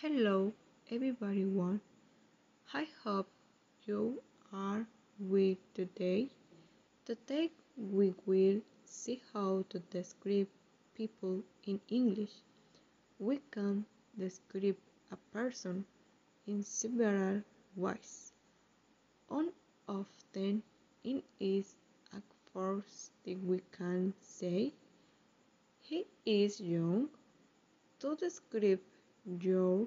Hello everyone. I hope you are well today. Today we will see how to describe people in English. We can describe a person in several ways. One of them is at first thing we can say he is young. To describe your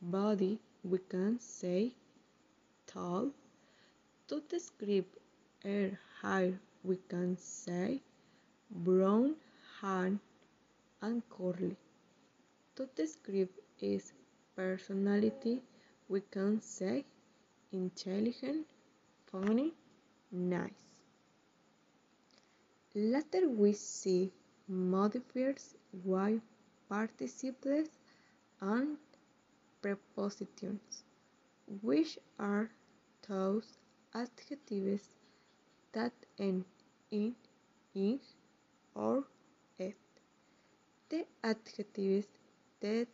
body we can say tall. To describe her hair we can say brown hair and curly. To describe his personality we can say intelligent, funny, nice. Later we see modifiers like participles and prepositions, which are those adjectives that end in ing or ed. The adjectives that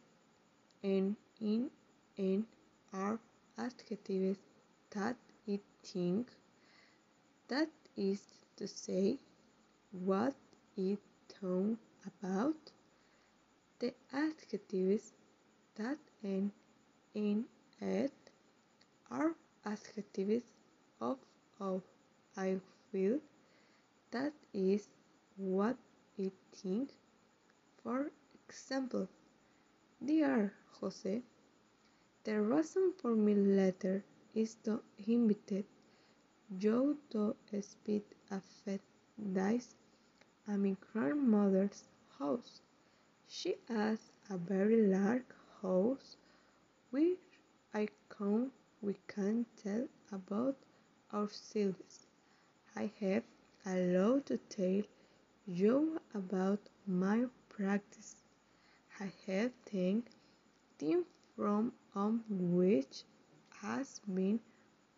end in en are adjectives that it think, that is to say, what it thought about. The adjectives that end in ed are adjectives of how I feel, that is what it think. For example, Dear Jose, the reason for my letter is to invite you to spend a few days at my grandmother's house. She has a very large house where I can we can tell about ourselves. I have a lot to tell you about my practice. I have time from home which has been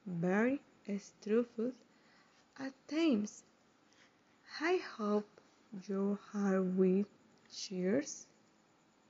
very stressful at times. I hope you are with cheers.